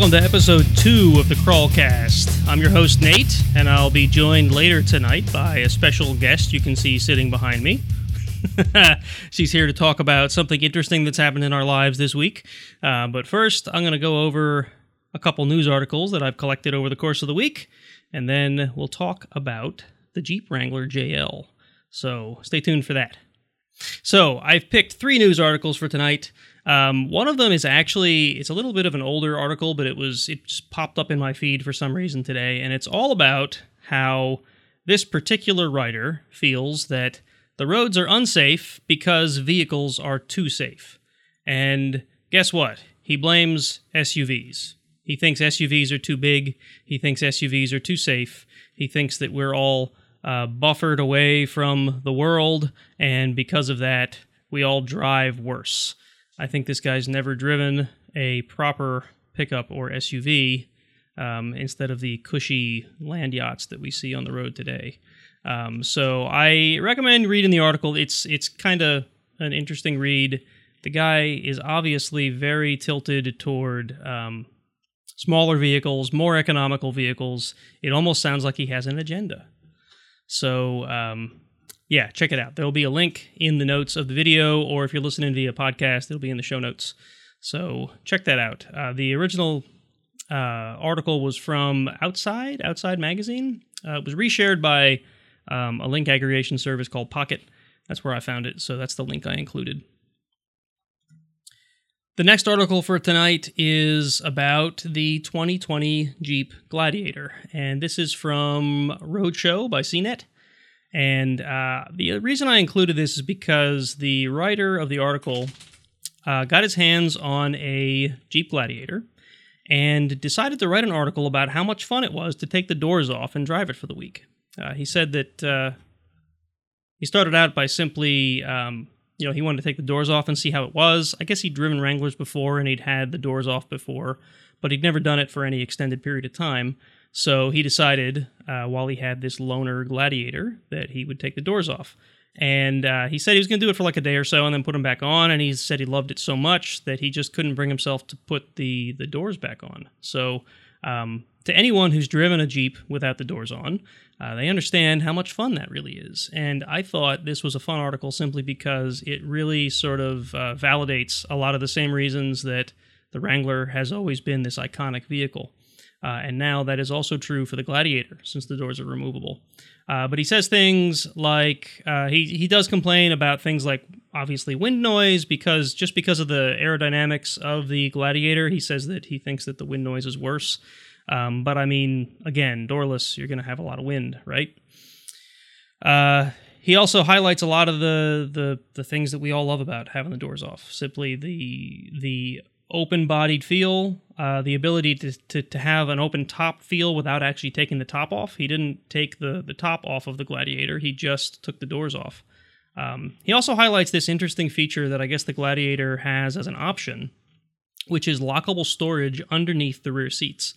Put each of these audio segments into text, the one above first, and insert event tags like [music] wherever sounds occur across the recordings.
welcome to episode two of the Crawlcast. I'm your host, Nate, and I'll be joined later tonight by a special guest you can see sitting behind me. [laughs] She's here to talk about something interesting that's happened in our lives this week. Uh, but first, I'm going to go over a couple news articles that I've collected over the course of the week, and then we'll talk about the Jeep Wrangler JL. So stay tuned for that. So I've picked three news articles for tonight. Um, one of them is actually it's a little bit of an older article, but it was it just popped up in my feed for some reason today, and it's all about how this particular writer feels that the roads are unsafe because vehicles are too safe. And guess what? He blames SUVs. He thinks SUVs are too big. He thinks SUVs are too safe. He thinks that we're all uh, buffered away from the world, and because of that, we all drive worse. I think this guy's never driven a proper pickup or SUV um, instead of the cushy land yachts that we see on the road today. Um, so I recommend reading the article. It's it's kind of an interesting read. The guy is obviously very tilted toward um, smaller vehicles, more economical vehicles. It almost sounds like he has an agenda. So, um, yeah, check it out. There'll be a link in the notes of the video, or if you're listening via podcast, it'll be in the show notes. So, check that out. Uh, the original uh, article was from Outside, Outside Magazine. Uh, it was reshared by um, a link aggregation service called Pocket. That's where I found it, so that's the link I included. The next article for tonight is about the 2020 Jeep Gladiator, and this is from Roadshow by CNET. And uh, the reason I included this is because the writer of the article uh, got his hands on a Jeep Gladiator and decided to write an article about how much fun it was to take the doors off and drive it for the week. Uh, he said that uh, he started out by simply um, you know, he wanted to take the doors off and see how it was. I guess he'd driven Wranglers before and he'd had the doors off before, but he'd never done it for any extended period of time. So he decided, uh, while he had this loaner Gladiator, that he would take the doors off. And uh, he said he was going to do it for like a day or so and then put them back on. And he said he loved it so much that he just couldn't bring himself to put the the doors back on. So um, to anyone who's driven a Jeep without the doors on, uh, they understand how much fun that really is. And I thought this was a fun article simply because it really sort of uh, validates a lot of the same reasons that the Wrangler has always been this iconic vehicle. Uh, and now that is also true for the Gladiator, since the doors are removable. Uh, but he says things like uh, he he does complain about things like obviously wind noise because just because of the aerodynamics of the Gladiator, he says that he thinks that the wind noise is worse. Um, but I mean, again, doorless, you're going to have a lot of wind, right? Uh, he also highlights a lot of the, the the things that we all love about having the doors off. Simply the the open-bodied feel, uh, the ability to, to to have an open top feel without actually taking the top off. He didn't take the the top off of the Gladiator. He just took the doors off. Um, he also highlights this interesting feature that I guess the Gladiator has as an option, which is lockable storage underneath the rear seats.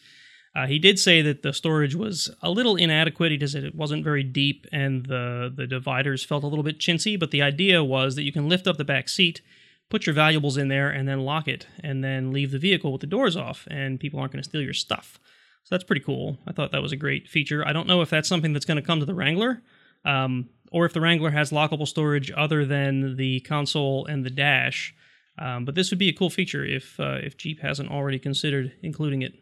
Uh, he did say that the storage was a little inadequate. He said it wasn't very deep and the, the dividers felt a little bit chintzy, but the idea was that you can lift up the back seat, put your valuables in there, and then lock it, and then leave the vehicle with the doors off, and people aren't going to steal your stuff. So that's pretty cool. I thought that was a great feature. I don't know if that's something that's going to come to the Wrangler, um, or if the Wrangler has lockable storage other than the console and the dash. Um, but this would be a cool feature if uh, if Jeep hasn't already considered including it.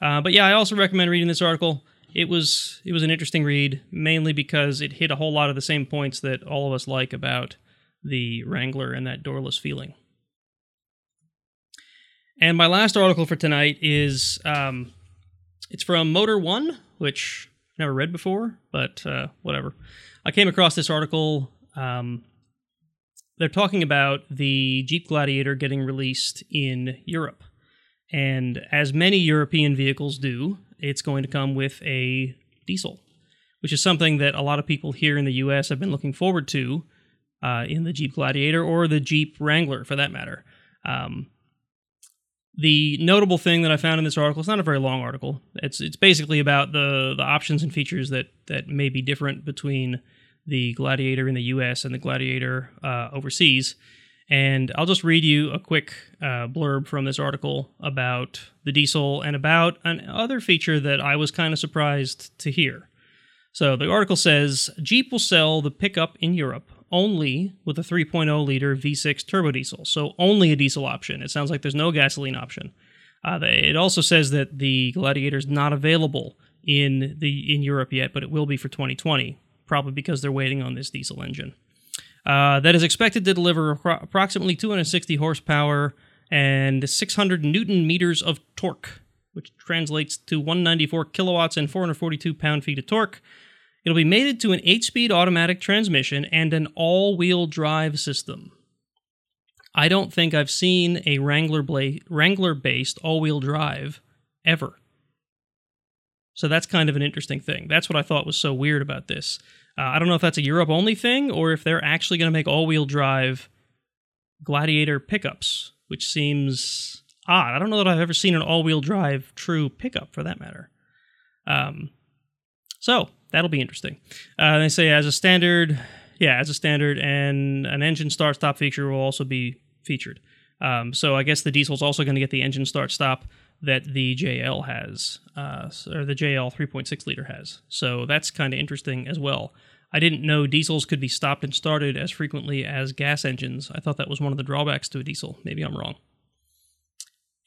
Uh, but yeah, I also recommend reading this article. It was it was an interesting read, mainly because it hit a whole lot of the same points that all of us like about the Wrangler and that doorless feeling. And my last article for tonight is um, it's from Motor One, which I've never read before, but uh, whatever. I came across this article. Um, they're talking about the Jeep Gladiator getting released in Europe. And as many European vehicles do, it's going to come with a diesel, which is something that a lot of people here in the US have been looking forward to uh, in the Jeep Gladiator or the Jeep Wrangler for that matter. Um, the notable thing that I found in this article, it's not a very long article. It's it's basically about the the options and features that that may be different between the Gladiator in the U.S. and the Gladiator uh, overseas. And I'll just read you a quick uh, blurb from this article about the diesel and about another feature that I was kind of surprised to hear. So the article says Jeep will sell the pickup in Europe only with a 3.0 liter V6 turbo diesel. So only a diesel option. It sounds like there's no gasoline option. Uh, it also says that the Gladiator is not available in the in Europe yet, but it will be for 2020, probably because they're waiting on this diesel engine. Uh, that is expected to deliver approximately 260 horsepower and 600 newton meters of torque, which translates to 194 kilowatts and 442 pound feet of torque. It'll be mated to an 8 speed automatic transmission and an all wheel drive system. I don't think I've seen a Wrangler, bla- Wrangler based all wheel drive ever. So that's kind of an interesting thing. That's what I thought was so weird about this. Uh, I don't know if that's a Europe only thing or if they're actually going to make all wheel drive Gladiator pickups, which seems odd. I don't know that I've ever seen an all wheel drive true pickup for that matter. Um, so that'll be interesting. Uh, they say as a standard, yeah, as a standard, and an engine start stop feature will also be featured. Um, so I guess the diesel's also going to get the engine start stop that the JL has, uh, or the JL 3.6 liter has. So that's kind of interesting as well. I didn't know diesels could be stopped and started as frequently as gas engines. I thought that was one of the drawbacks to a diesel. Maybe I'm wrong.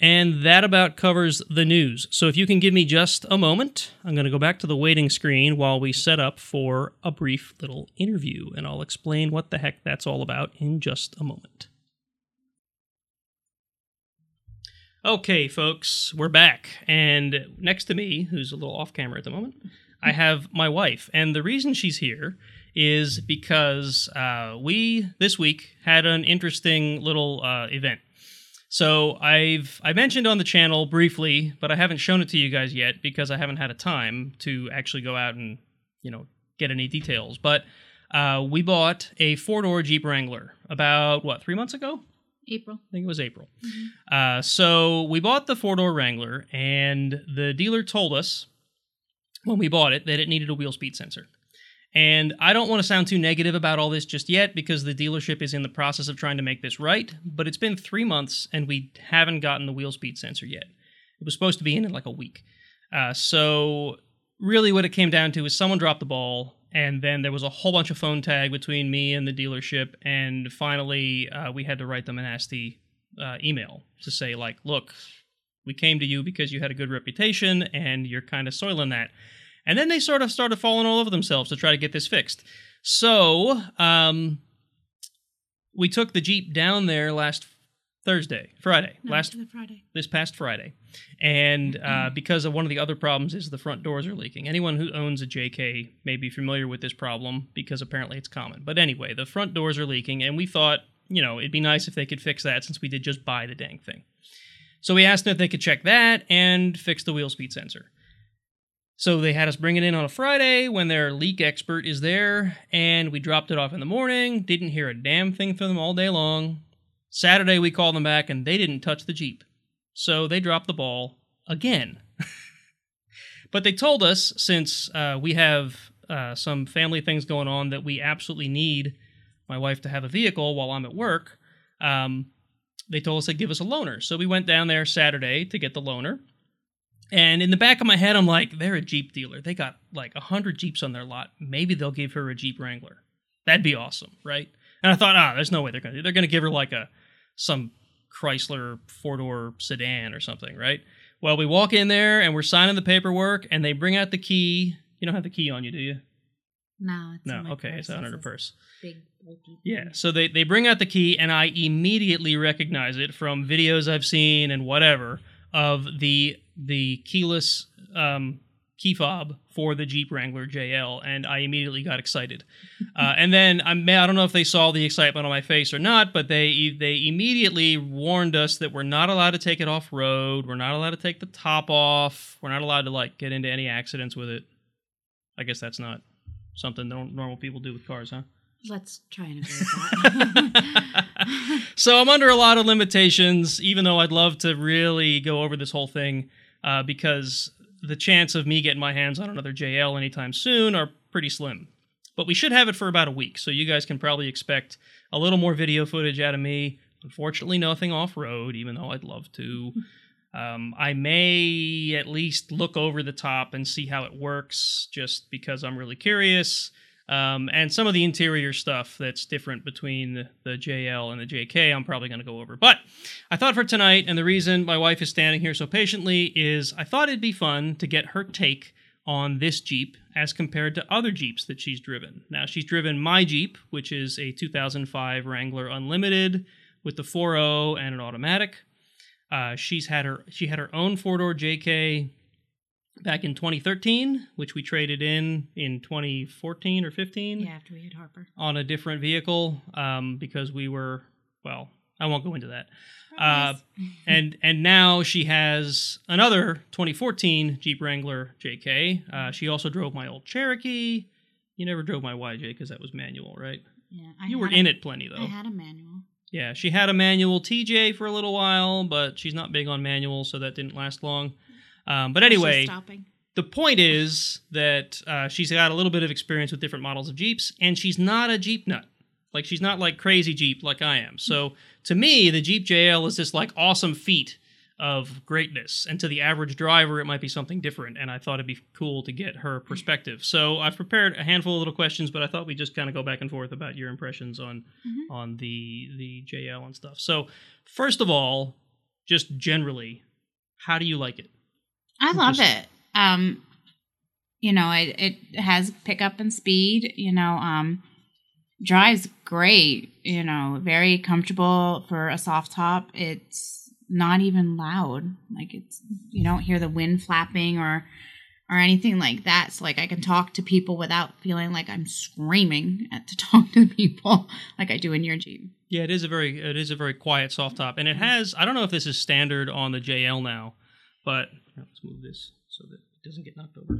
And that about covers the news. So if you can give me just a moment, I'm going to go back to the waiting screen while we set up for a brief little interview, and I'll explain what the heck that's all about in just a moment. Okay, folks, we're back. And next to me, who's a little off camera at the moment, I [laughs] have my wife. And the reason she's here is because uh, we, this week, had an interesting little uh, event. So I've I mentioned on the channel briefly, but I haven't shown it to you guys yet because I haven't had a time to actually go out and you know get any details. But uh, we bought a four door Jeep Wrangler about what three months ago. April. I think it was April. Mm-hmm. Uh, so we bought the four door Wrangler, and the dealer told us when we bought it that it needed a wheel speed sensor. And I don't want to sound too negative about all this just yet because the dealership is in the process of trying to make this right, but it's been three months and we haven't gotten the wheel speed sensor yet. It was supposed to be in in like a week. Uh, so, really, what it came down to is someone dropped the ball, and then there was a whole bunch of phone tag between me and the dealership and finally uh, we had to write them a nasty uh, email to say like look we came to you because you had a good reputation and you're kind of soiling that and then they sort of started falling all over themselves to try to get this fixed so um, we took the jeep down there last Thursday, Friday, no, last Friday. this past Friday, and uh, because of one of the other problems is the front doors are leaking. Anyone who owns a JK may be familiar with this problem because apparently it's common. But anyway, the front doors are leaking, and we thought, you know, it'd be nice if they could fix that since we did just buy the dang thing. So we asked them if they could check that and fix the wheel speed sensor. So they had us bring it in on a Friday when their leak expert is there, and we dropped it off in the morning. Didn't hear a damn thing from them all day long Saturday, we called them back and they didn't touch the Jeep. So they dropped the ball again. [laughs] but they told us since uh, we have uh, some family things going on that we absolutely need my wife to have a vehicle while I'm at work, um, they told us they'd give us a loaner. So we went down there Saturday to get the loaner. And in the back of my head, I'm like, they're a Jeep dealer. They got like 100 Jeeps on their lot. Maybe they'll give her a Jeep Wrangler. That'd be awesome, right? And I thought, ah, there's no way they're going to. They're going to give her like a some Chrysler four door sedan or something, right? Well, we walk in there and we're signing the paperwork, and they bring out the key. You don't have the key on you, do you? No, no. okay, it's under the purse. Big bulky. Yeah. So they they bring out the key, and I immediately recognize it from videos I've seen and whatever of the the keyless um, key fob for the Jeep Wrangler JL, and I immediately got excited. [laughs] Uh, and then I'm, I don't know if they saw the excitement on my face or not, but they they immediately warned us that we're not allowed to take it off road. We're not allowed to take the top off. We're not allowed to like get into any accidents with it. I guess that's not something normal people do with cars, huh? Let's try and avoid that. [laughs] so I'm under a lot of limitations, even though I'd love to really go over this whole thing uh, because the chance of me getting my hands on another JL anytime soon are pretty slim. but we should have it for about a week. So you guys can probably expect a little more video footage out of me. Unfortunately, nothing off road, even though I'd love to. [laughs] Um, I may at least look over the top and see how it works, just because I'm really curious. Um, and some of the interior stuff that's different between the, JL and the JK, I'm probably going to go over. But I thought for tonight, and the reason my wife is standing here so patiently is I thought it'd be fun to get her take on this Jeep as compared to other Jeeps that she's driven. Now, she's driven my Jeep, which is a 2005 Wrangler Unlimited with the 4.0 and an automatic. Uh, she's had her she had her own four door JK back in 2013, which we traded in in 2014 or 15 Yeah, after we had Harper. on a different vehicle um, because we were well. I won't go into that. Uh, [laughs] and and now she has another 2014 Jeep Wrangler JK. Uh, she also drove my old Cherokee. You never drove my YJ because that was manual, right? yeah, I you were a- in it plenty though. I had a manual. Yeah, she had a manual TJ for a little while, but she's not big on manual, so that didn't last long. Um, but anyway, the point is that uh, she's got a little bit of experience with different models of Jeeps, and she's not a Jeep nut. Like she's not like crazy Jeep like I am. So to me, the Jeep JL is this like awesome feat of greatness, and to the average driver, it might be something different. And I thought it'd be cool to get her perspective. So I've prepared a handful of little questions, but I thought we'd just kind of go back and forth about your impressions on Mhm. on the the JL and stuff. So first of all, just generally, how do you like it? I love it. Um, you know, it it has pickup and speed. You know, um, drives great. You know, very comfortable for a soft top. It's not even loud. Like it's you don't hear the wind flapping or or anything like that. So like I can talk to people without feeling like I'm screaming at to [laughs] talk to people like I do in your Jeep. Yeah, it is a very it is a very quiet soft top, and it has I don't know if this is standard on the JL now, but let's move this so that it doesn't get knocked over.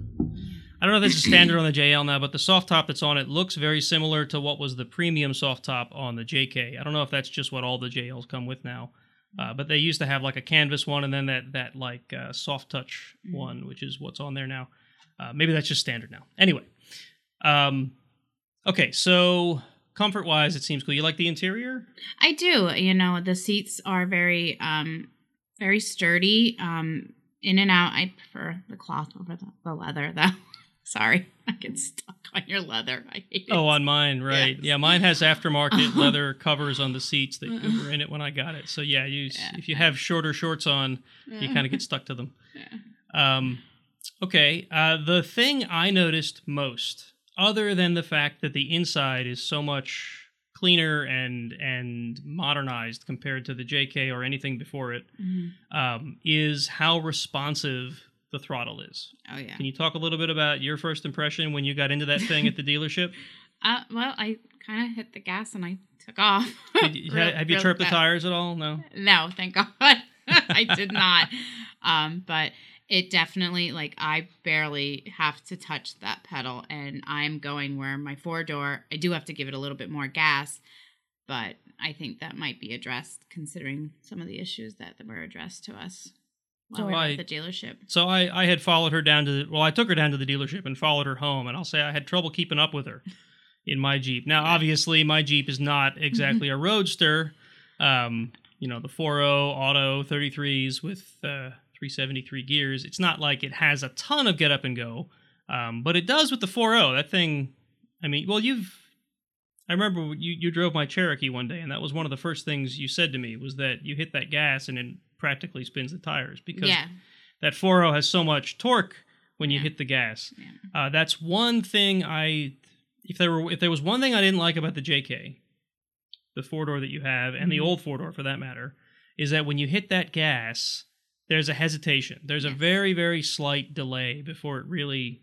I don't know if this is standard on the JL now, but the soft top that's on it looks very similar to what was the premium soft top on the JK. I don't know if that's just what all the JLs come with now, uh, but they used to have like a canvas one and then that that like uh, soft touch Mhm. one, which is what's on there now. Uh, maybe that's just standard now. Anyway, um, okay, so comfort wise, it seems cool. You like the interior? I do. You know, the seats are very um very sturdy. Um in and out. I prefer the cloth over the, the leather though. [laughs] Sorry. I get stuck on your leather. I hate it. Oh, on mine, right? Yes. Yeah, mine has aftermarket [laughs] leather covers on the seats that were [laughs] in it when I got it. So yeah, you Yeah. if you have shorter shorts on, you kind of get stuck to them. Yeah. Um, okay, uh, the thing I noticed most, other than the fact that the inside is so much cleaner and and modernized compared to the JK or anything before it, Mhm. um, is how responsive the throttle is. Oh yeah. Can you talk a little bit about your first impression when you got into that thing at the [laughs] dealership? Uh, well, I kind of hit the gas and I took off. Did you- Real- have you chirped the tires at all? No. No, thank God. [laughs] I did not. Um, but it definitely like I barely have to touch that pedal and I'm going where my four door I do have to give it a little bit more gas, but I think that might be addressed considering some of the issues that were addressed to us while So we were I- at the dealership. So I, I had followed her down to the, well, I took her down to the dealership and followed her home, and I'll say I had trouble keeping up with her in my Jeep. Now, obviously, my Jeep is not [laughs] exactly a roadster. Um, you know, the 4.0 auto 33s with uh, 373 gears. It's not like it has a ton of get up and go, um, but it does with the 4.0. That thing, I mean, well, you've. I remember you, you drove my Cherokee one day, and that was one of the first things you said to me was that you hit that gas and it practically spins the tires because Yeah. that 4.0 has so much torque when you Yeah. hit the gas. Yeah. Uh, that's one thing I, if there were, if there was one thing I didn't like about the JK, the four door that you have, and the Mhm. old four door for that matter, is that when you hit that gas, there's a hesitation. There's a very, very slight delay before it really.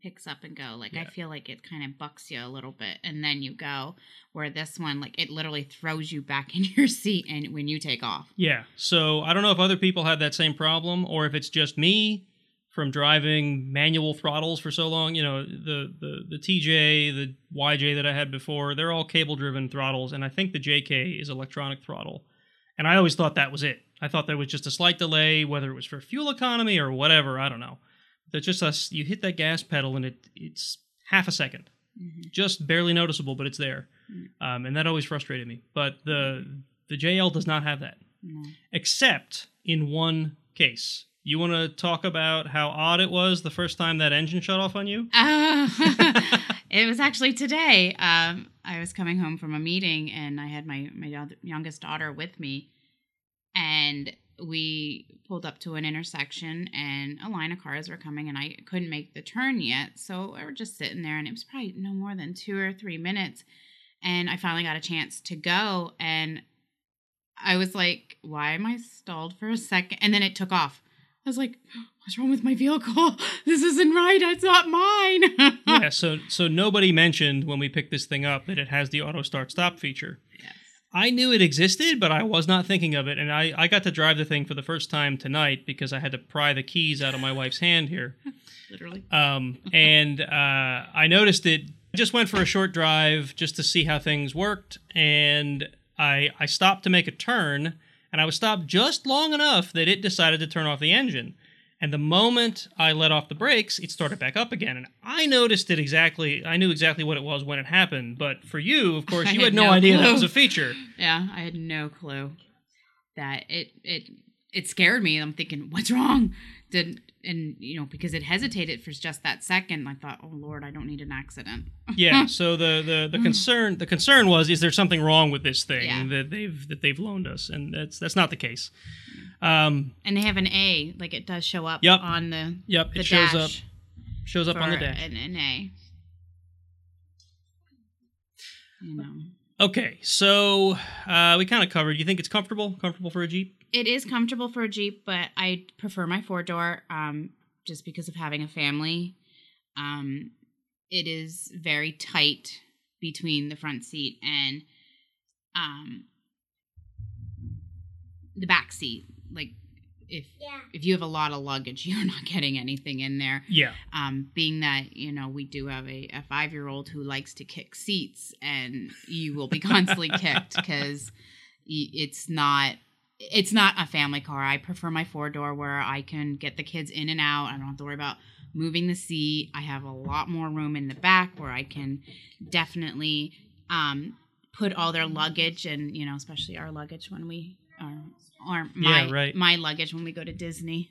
picks up and go. Like I feel like it kind of bucks you a little bit and then you go. Where this one, like it literally throws you back [laughs] in your seat and when you take off. Yeah. So I don't know if other people had that same problem or if it's just me from driving manual throttles for so long. You know, the the the TJ, the YJ that I had before, they're all cable driven throttles, and I think the JK is electronic throttle. And I always thought that was it. I thought there was just a slight delay, whether it was for fuel economy or whatever. I don't know. There's just us. You hit that gas pedal, and it it's half a second. Mhm. just barely noticeable, but it's there, Mm. um, and that always frustrated me. But the the JL does not have that, No. except in one case. You want to talk about how odd it was the first time that engine shut off on you? Uh, [laughs] it was actually today. Um, I was coming home from a meeting and I had my my youngest daughter with me, and we pulled up to an intersection and a line of cars were coming and I couldn't make the turn yet, so we were just sitting there and it was probably no more than two or three minutes, and I finally got a chance to go and I was like, "Why am I stalled for a second? And then it took off. I was like, "What's wrong with my vehicle? [laughs] This isn't right. It's not mine." [laughs] yeah. So so nobody mentioned when we picked this thing up that it has the auto start stop feature. I knew it existed, but I was not thinking of it. And I, I got to drive the thing for the first time tonight because I had to pry the keys out of my wife's hand here. [laughs] Literally. Um, and uh, I noticed it. I just went for a short drive just to see how things worked. And I, I stopped to make a turn. And I was stopped just long enough that it decided to turn off the engine. And the moment I let off the brakes, it started back up again. And I noticed it exactly. I knew exactly what it was when it happened. But for you, of [laughs] course, you had had no, no idea that was a feature. Yeah, I had no clue that it it it scared me. I'm thinking, what's wrong? Did and you know because it hesitated for just that second. I thought, oh Lord, I don't need an accident. [laughs] yeah so the the the concern the concern was is there something wrong with this thing Yeah. that they've that they've loaned us and that's that's not the case um And they have an A, like it does show up Yep. on the yep the it shows up shows up on the dash An, an A. You know, okay so uh we kind of covered you think it's comfortable comfortable for a jeep it is comfortable for a Jeep, but I prefer my four door um, just because of having a family. Um, it is very tight between the front seat and um, the back seat. Like if Yeah. if you have a lot of luggage, [laughs] you're not getting anything in there. yeah Um, being that you know we do have a, a five year old who likes to kick seats, and you will be constantly kicked [laughs] because it's not it's not a family car. I prefer my four door where I can get the kids in and out. I don't have to worry about moving the seat. I have a lot more room in the back where I can definitely um, put all their luggage and you know especially our luggage when we are or my Yeah, right. my luggage when we go to Disney.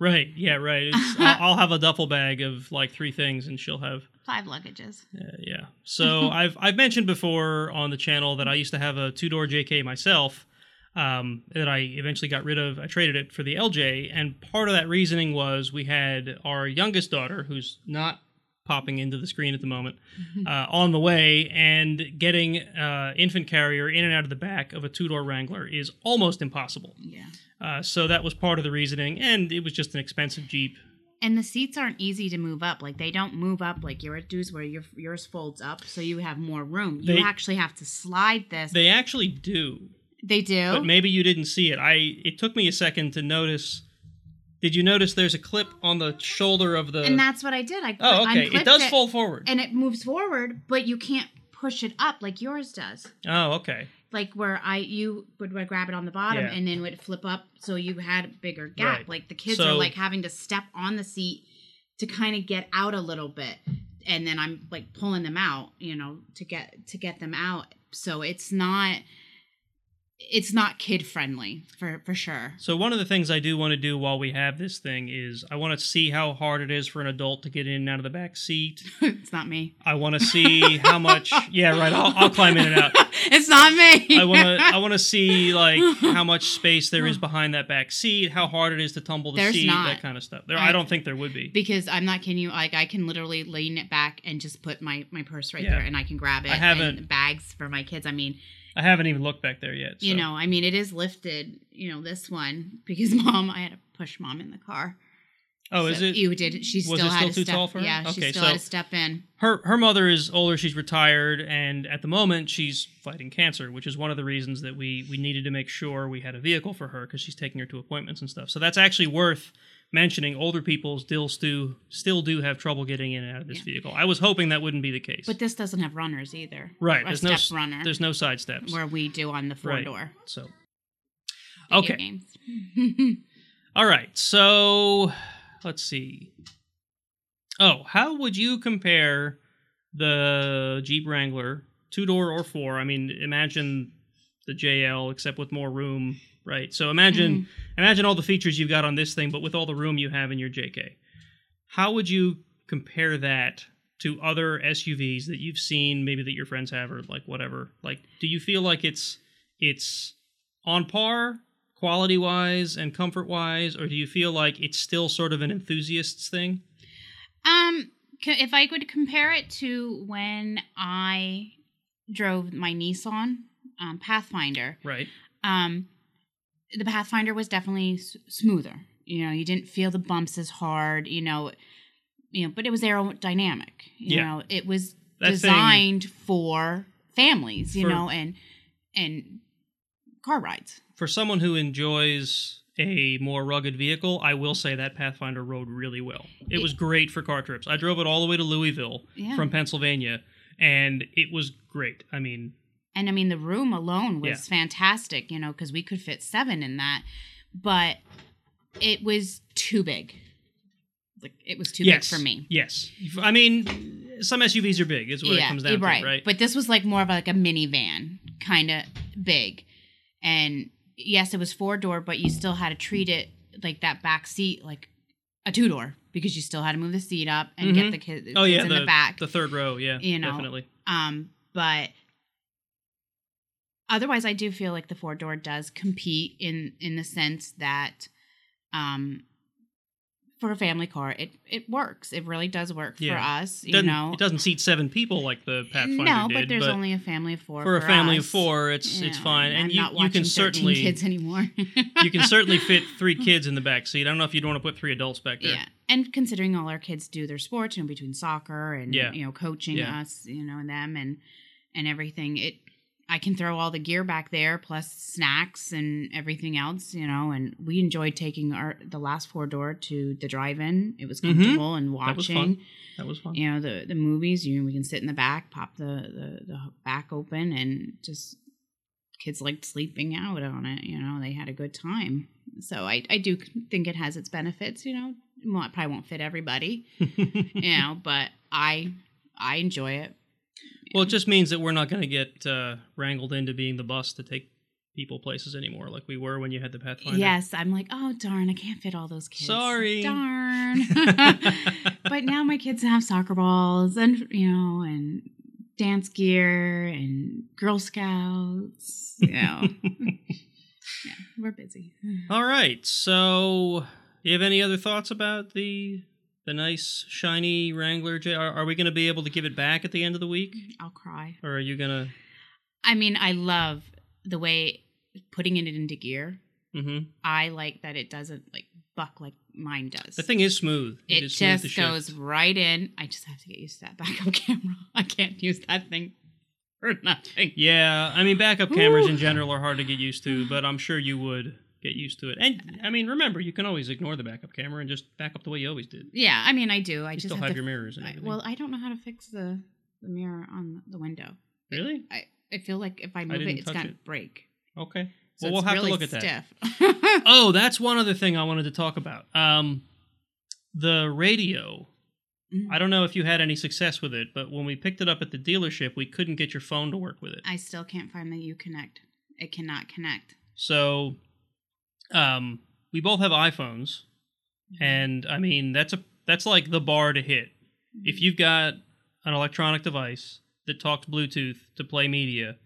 right yeah right it's, [laughs] I'll, I'll have a duffel bag of like three things and she'll have Five luggages. Uh, yeah. [laughs] So I've I've mentioned before on the channel that I used to have a two door JK myself. Um, that I eventually got rid of. I traded it for the LJ, and part of that reasoning was we had our youngest daughter, who's not popping into the screen at the moment, [laughs] uh, on the way, and getting uh, infant carrier in and out of the back of a two door Wrangler is almost impossible. Yeah. Uh, so that was part of the reasoning, and it was just an expensive Jeep. And the seats aren't easy to move up. Like they don't move up like yours does, where your yours folds up, so you have more room. You They- actually have to slide this. They actually do. They do. but maybe you didn't see it. I it took me a second to notice. Did you notice there's a clip on the shoulder of the? and that's what I did. I oh, okay. It does fold forward. and it moves forward, but you can't push it up like yours does. oh, okay. Like where I you would grab it on the bottom Yeah. and then would flip up, so you had a bigger gap. Right. Like the kids So- are like having to step on the seat to kind of get out a little bit, and then I'm like pulling them out, you know, to get to get them out. So it's not it's not kid friendly for for sure. So one of the things I do want to do while we have this thing is I want to see how hard it is for an adult to get in and out of the back seat. [laughs] it's not me. I want to see how much. [laughs] Yeah, right. I'll, I'll climb in and out. [laughs] it's not me. I want to. I want to see like how much space there is behind that back seat, how hard it is to tumble the There's seat, not. that kind of stuff. There, I- I don't think there would be. because I'm not kidding you. Like I can literally lean it back and just put my my purse right Yeah. there, and I can grab it. I haven't- and bags for my kids. I mean, I haven't even looked back there yet. you know, I mean, it is lifted. You know, this one because [laughs] mom, I had to push mom in the car. Oh, is it? You did. She was still had to too step. tall for her? Yeah, she still so- had to step in. her her mother is older she's retired and at the moment she's fighting cancer which is one of the reasons that we we needed to make sure we had a vehicle for her because she's taking her to appointments and stuff so that's actually worth mentioning older people still do still do have trouble getting in and out of this Yeah. vehicle i was hoping that wouldn't be the case But this doesn't have runners either. right there's step no runner. there's no side steps where we do on the four Right. door. so video Okay. [laughs] All right so let's see oh how would you compare the Jeep Wrangler, two door or four. I mean, imagine the JL except with more room, right? So imagine Mm-hmm. imagine all the features you've got on this thing, but with all the room you have in your JK. How would you compare that to other SUVs that you've seen, maybe that your friends have, or like whatever? Like, do you feel like it's it's on par quality wise and comfort wise, or do you feel like it's still sort of an enthusiast's thing? Um, if I could compare it to when I drove my Nissan um, Pathfinder, Right. um, the Pathfinder was definitely s- smoother. You know, you didn't feel the bumps as hard. You know, you know, but it was aerodynamic. You Yeah. know, it was That thing- designed for families. You For- know, and and car rides. For someone who enjoys a more rugged vehicle, I will say that Pathfinder rode really well. It was great for car trips. I drove it all the way to Louisville Yeah. from Pennsylvania, and it was great. I mean, And I mean, the room alone was Yeah. fantastic, you know, because we could fit seven in that, but it was too big. Like it was too yes, big for me. Yes, I mean, some SUVs are big. Is what it comes down right. to, right? But this was like more of like a minivan, kind of big, and yes, it was four door, but you still had to treat it like that back seat like a two door because you still had to move the seat up and Mhm. get the kids, oh kids yeah, in the, the back. the third row. Yeah, You know, definitely. Um, but otherwise, I do feel like the four door does compete in in the sense that, um, for a family car, it it works. It really does work for us. You know, it doesn't seat seven people like the Pathfinder no, did, but there's only a family of four for a family of four, it's You it's know, fine, and I'm you not you can 13 certainly kids anymore. you can certainly fit [laughs] three kids in the back seat. I don't know if you'd want to put three adults back there. Yeah, and considering all our kids do their sports, you know, between soccer and Yeah. you know coaching Yeah. us, you know, and them and and everything, it I can throw all the gear back there plus snacks and everything else, you know. And we enjoyed taking our the last four door to the drive-in. It was Mhm. comfortable and That was watching. fun. That was fun. You know the the movies. You we can sit in the back, pop the the, the back open, and just kids liked sleeping out on it. You know they had a good time. So I I do think it has its benefits. You know, well, it probably won't fit everybody. [laughs] You know, but I I enjoy it. Well, it just means that we're not going to get uh, wrangled into being the bus to take people places anymore, like we were when you had the Pathfinder. Yes, I'm like, oh darn, I can't fit all those kids. Sorry. darn. [laughs] but now my kids have soccer balls and you know and dance gear and Girl Scouts. You know, [laughs] yeah, we're busy. All right. So, you have any other thoughts about the the nice shiny Wrangler? J- Are, are we going to be able to give it back at the end of the week, I'll cry. or are you going to? I mean, I love the way putting it into gear. to? hmm I like that it doesn't like buck like mine does. The thing is smooth. it is smooth to just shift. goes right in. I just have to get used to that backup [laughs] camera. I can't use that thing for nothing. Yeah, I mean, backup cameras Ooh. in general are hard to get used to, but I'm sure you would get used to it. And I mean, remember, you can always ignore the backup camera and just back up the way you always did. Yeah, I mean, I do. I You just still have, have your mirrors and I, well, I don't know how to fix the the mirror on the window. really? I I feel like if I move didn't it, it's gonna it. break. Okay. So well, we'll have really to look at that. [laughs] Oh, [laughs] that's one other thing I wanted to talk about. Um, the radio. Mm. I don't know if you had any success with it, but when we picked it up at the dealership, we couldn't get your phone to work with it. I still can't find the Uconnect. It cannot connect. So, um, we both have iPhones, and I mean that's a that's like the bar to hit. If you've got an electronic device that talks Bluetooth to play media,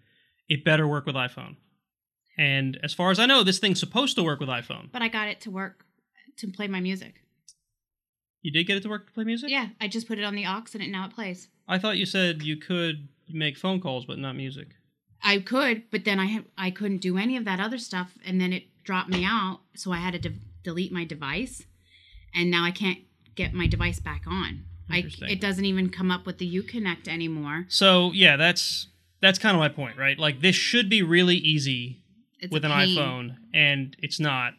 it better work with iPhone. And as far as I know, this thing's supposed to work with iPhone. But I got it to work to play my music. You did get it to work to play music? Yeah, I just put it on the aux and it now it plays. I thought you said you could make phone calls but not music. I could, but then I ha- I couldn't do any of that other stuff, and then it dropped me out. So I had to de- delete my device, and now I can't get my device back on. I, Interesting. it doesn't even come up with the Uconnect anymore. So yeah, that's that's kind of my point, right? Like this should be really easy It's with an pain. iPhone, and it's not.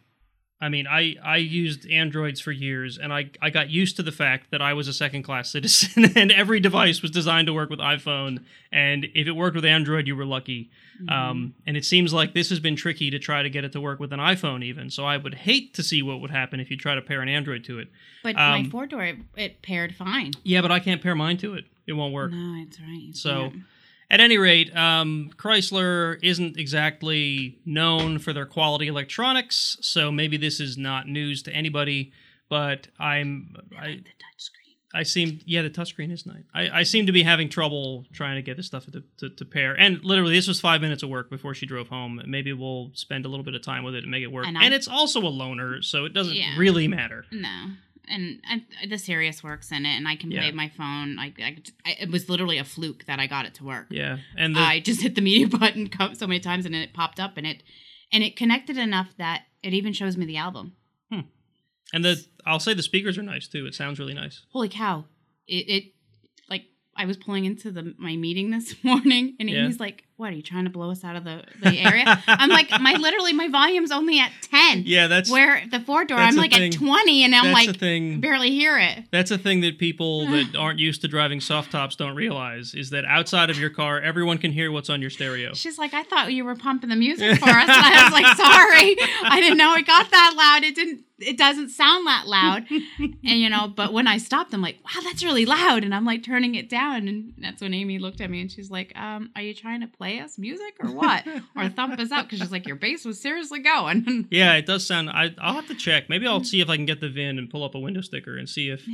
I mean, I I used Androids for years, and I I got used to the fact that I was a second class [laughs] citizen, and every device was designed to work with iPhone, and if it worked with Android, you were lucky. Mm-hmm. Um, and it seems like this has been tricky to try to get it to work with an iPhone, even. So I would hate to see what would happen if you try to pair an Android to it. But my um, four door, it, it paired fine. Yeah, but I can't pair mine to it. it won't work. No, it's right. you So- can't. At any rate, um, Chrysler isn't exactly known for their quality electronics, so maybe this is not news to anybody. But I'm I, the touchscreen. I seem yeah the touchscreen is nice. I, I seem to be having trouble trying to get this stuff to, to, to pair. And literally, this was five minutes of work before she drove home. Maybe we'll spend a little bit of time with it and make it work. And And, it's also a loaner, so it doesn't Yeah. really matter. No. And, and the Sirius works in it, and I can play Yeah. my phone. I, I, I- it was literally a fluke that I got it to work. Yeah, and the, I just hit the media [laughs] button so many times, and it popped up, and it and it connected enough that it even shows me the album. Hmm. and the I'll say the speakers are nice too. It sounds really nice. Holy cow! It, it like I was pulling into the my meeting this [laughs] morning, and Yeah. Amy's like, "What are you trying to blow us out of the the area?" I'm like, "My [laughs] literally my volume's only at ten. Yeah, that's Where the four door, I'm like thing. at twenty, and I'm like thing. barely hear it." That's a thing that people [sighs] that aren't used to driving soft tops don't realize is that outside of your car, everyone can hear what's on your stereo. She's like, I thought you were pumping the music for us. And I was like, [laughs] sorry. I didn't know it got that loud. It didn't it doesn't sound that loud. and you know, but when I stopped, I'm like, wow, that's really loud. And I'm like turning it down. And that's when Amy looked at me and she's like, um, are you trying to play us music or what? or [laughs] thump us up? Because she's like, your bass was seriously going. [laughs] Yeah, it does sound. I, I'll have to check. Maybe I'll mm. see if I can get the VIN and pull up a window sticker and see if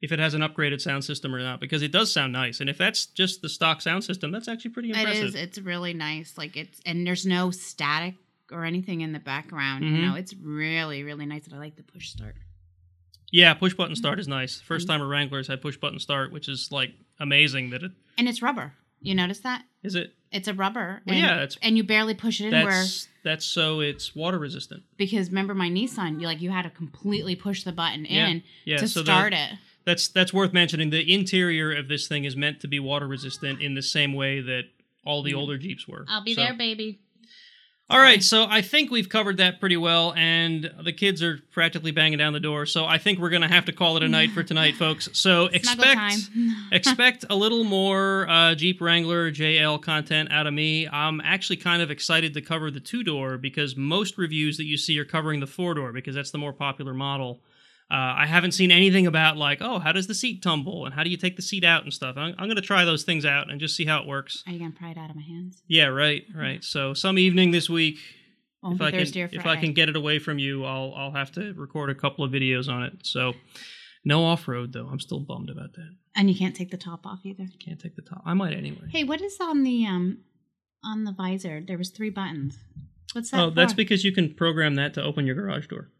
if it has an upgraded sound system or not because it does sound nice. And if that's just the stock sound system, that's actually pretty impressive. is. It's really nice. Like it's and there's no static or anything in the background. Mhm. You mm-hmm. know, it's really, really nice. And I like the push start. Yeah, push button start mm. is nice. First mm. time First timer Wranglers had push button start, which is like amazing that it And it's rubber. You notice that? is it. It's a rubber. Well, and, yeah, it's- and you barely push it in where That's that's so it's water resistant. because remember my Nissan, you like you had to completely push the button Yeah, in Yeah, to so start that, it. that's that's worth mentioning. The interior of this thing is meant to be water resistant in the same way that all the Mm. older Jeeps were. I'll be So- there, baby. All right, so I think we've covered that pretty well, and the kids are practically banging down the door. So I think we're gonna have to call it a night for [laughs] tonight, folks. So expect [laughs] expect a little more uh, Jeep Wrangler JL content out of me. I'm actually kind of excited to cover the two door because most reviews that you see are covering the four door because that's the more popular model. Uh, I haven't seen anything about like, oh, how does the seat tumble and how do you take the seat out and stuff. I'm, I'm going to try those things out and just see how it works. Are you gonna pry it out of my hands? Yeah, right, right. So some evening this week, if I can Thursday or if I can get it away from you, I'll I'll have to record a couple of videos on it. So no off road though. I'm still bummed about that. And you can't take the top off either. Can't take the top. I might anyway. Hey, what is on the um on the visor? There was three buttons. What's that? Oh, that's because you can program that to open your garage door.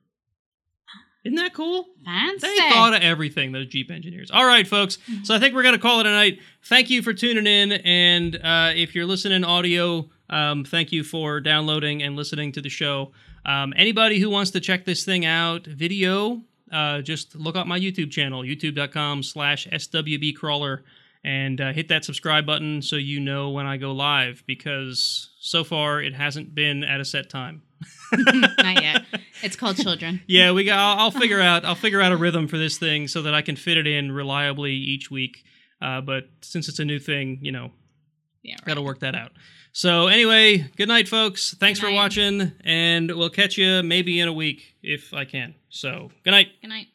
Isn't that cool? fancy. They thought of everything, those Jeep engineers. All right, folks. So I think we're going to call it a night. Thank you for tuning in. And uh, if you're listening audio, um, thank you for downloading and listening to the show. Um, anybody who wants to check this thing out, video, uh, just look up my YouTube channel, youtube.com slash swbcrawler, and uh, hit that subscribe button so you know when I go live because so far it hasn't been at a set time. [laughs] Not yet. [laughs] It's called Children. Yeah, we got. I'll, I'll figure out. I'll figure out a rhythm for this thing so that I can fit it in reliably each week. Uh, but since it's a new thing, you know, Yeah. Right. got to work that out. So anyway, good night, folks. Thanks for watching, and we'll catch you maybe in a week if I can. So good night. Good night.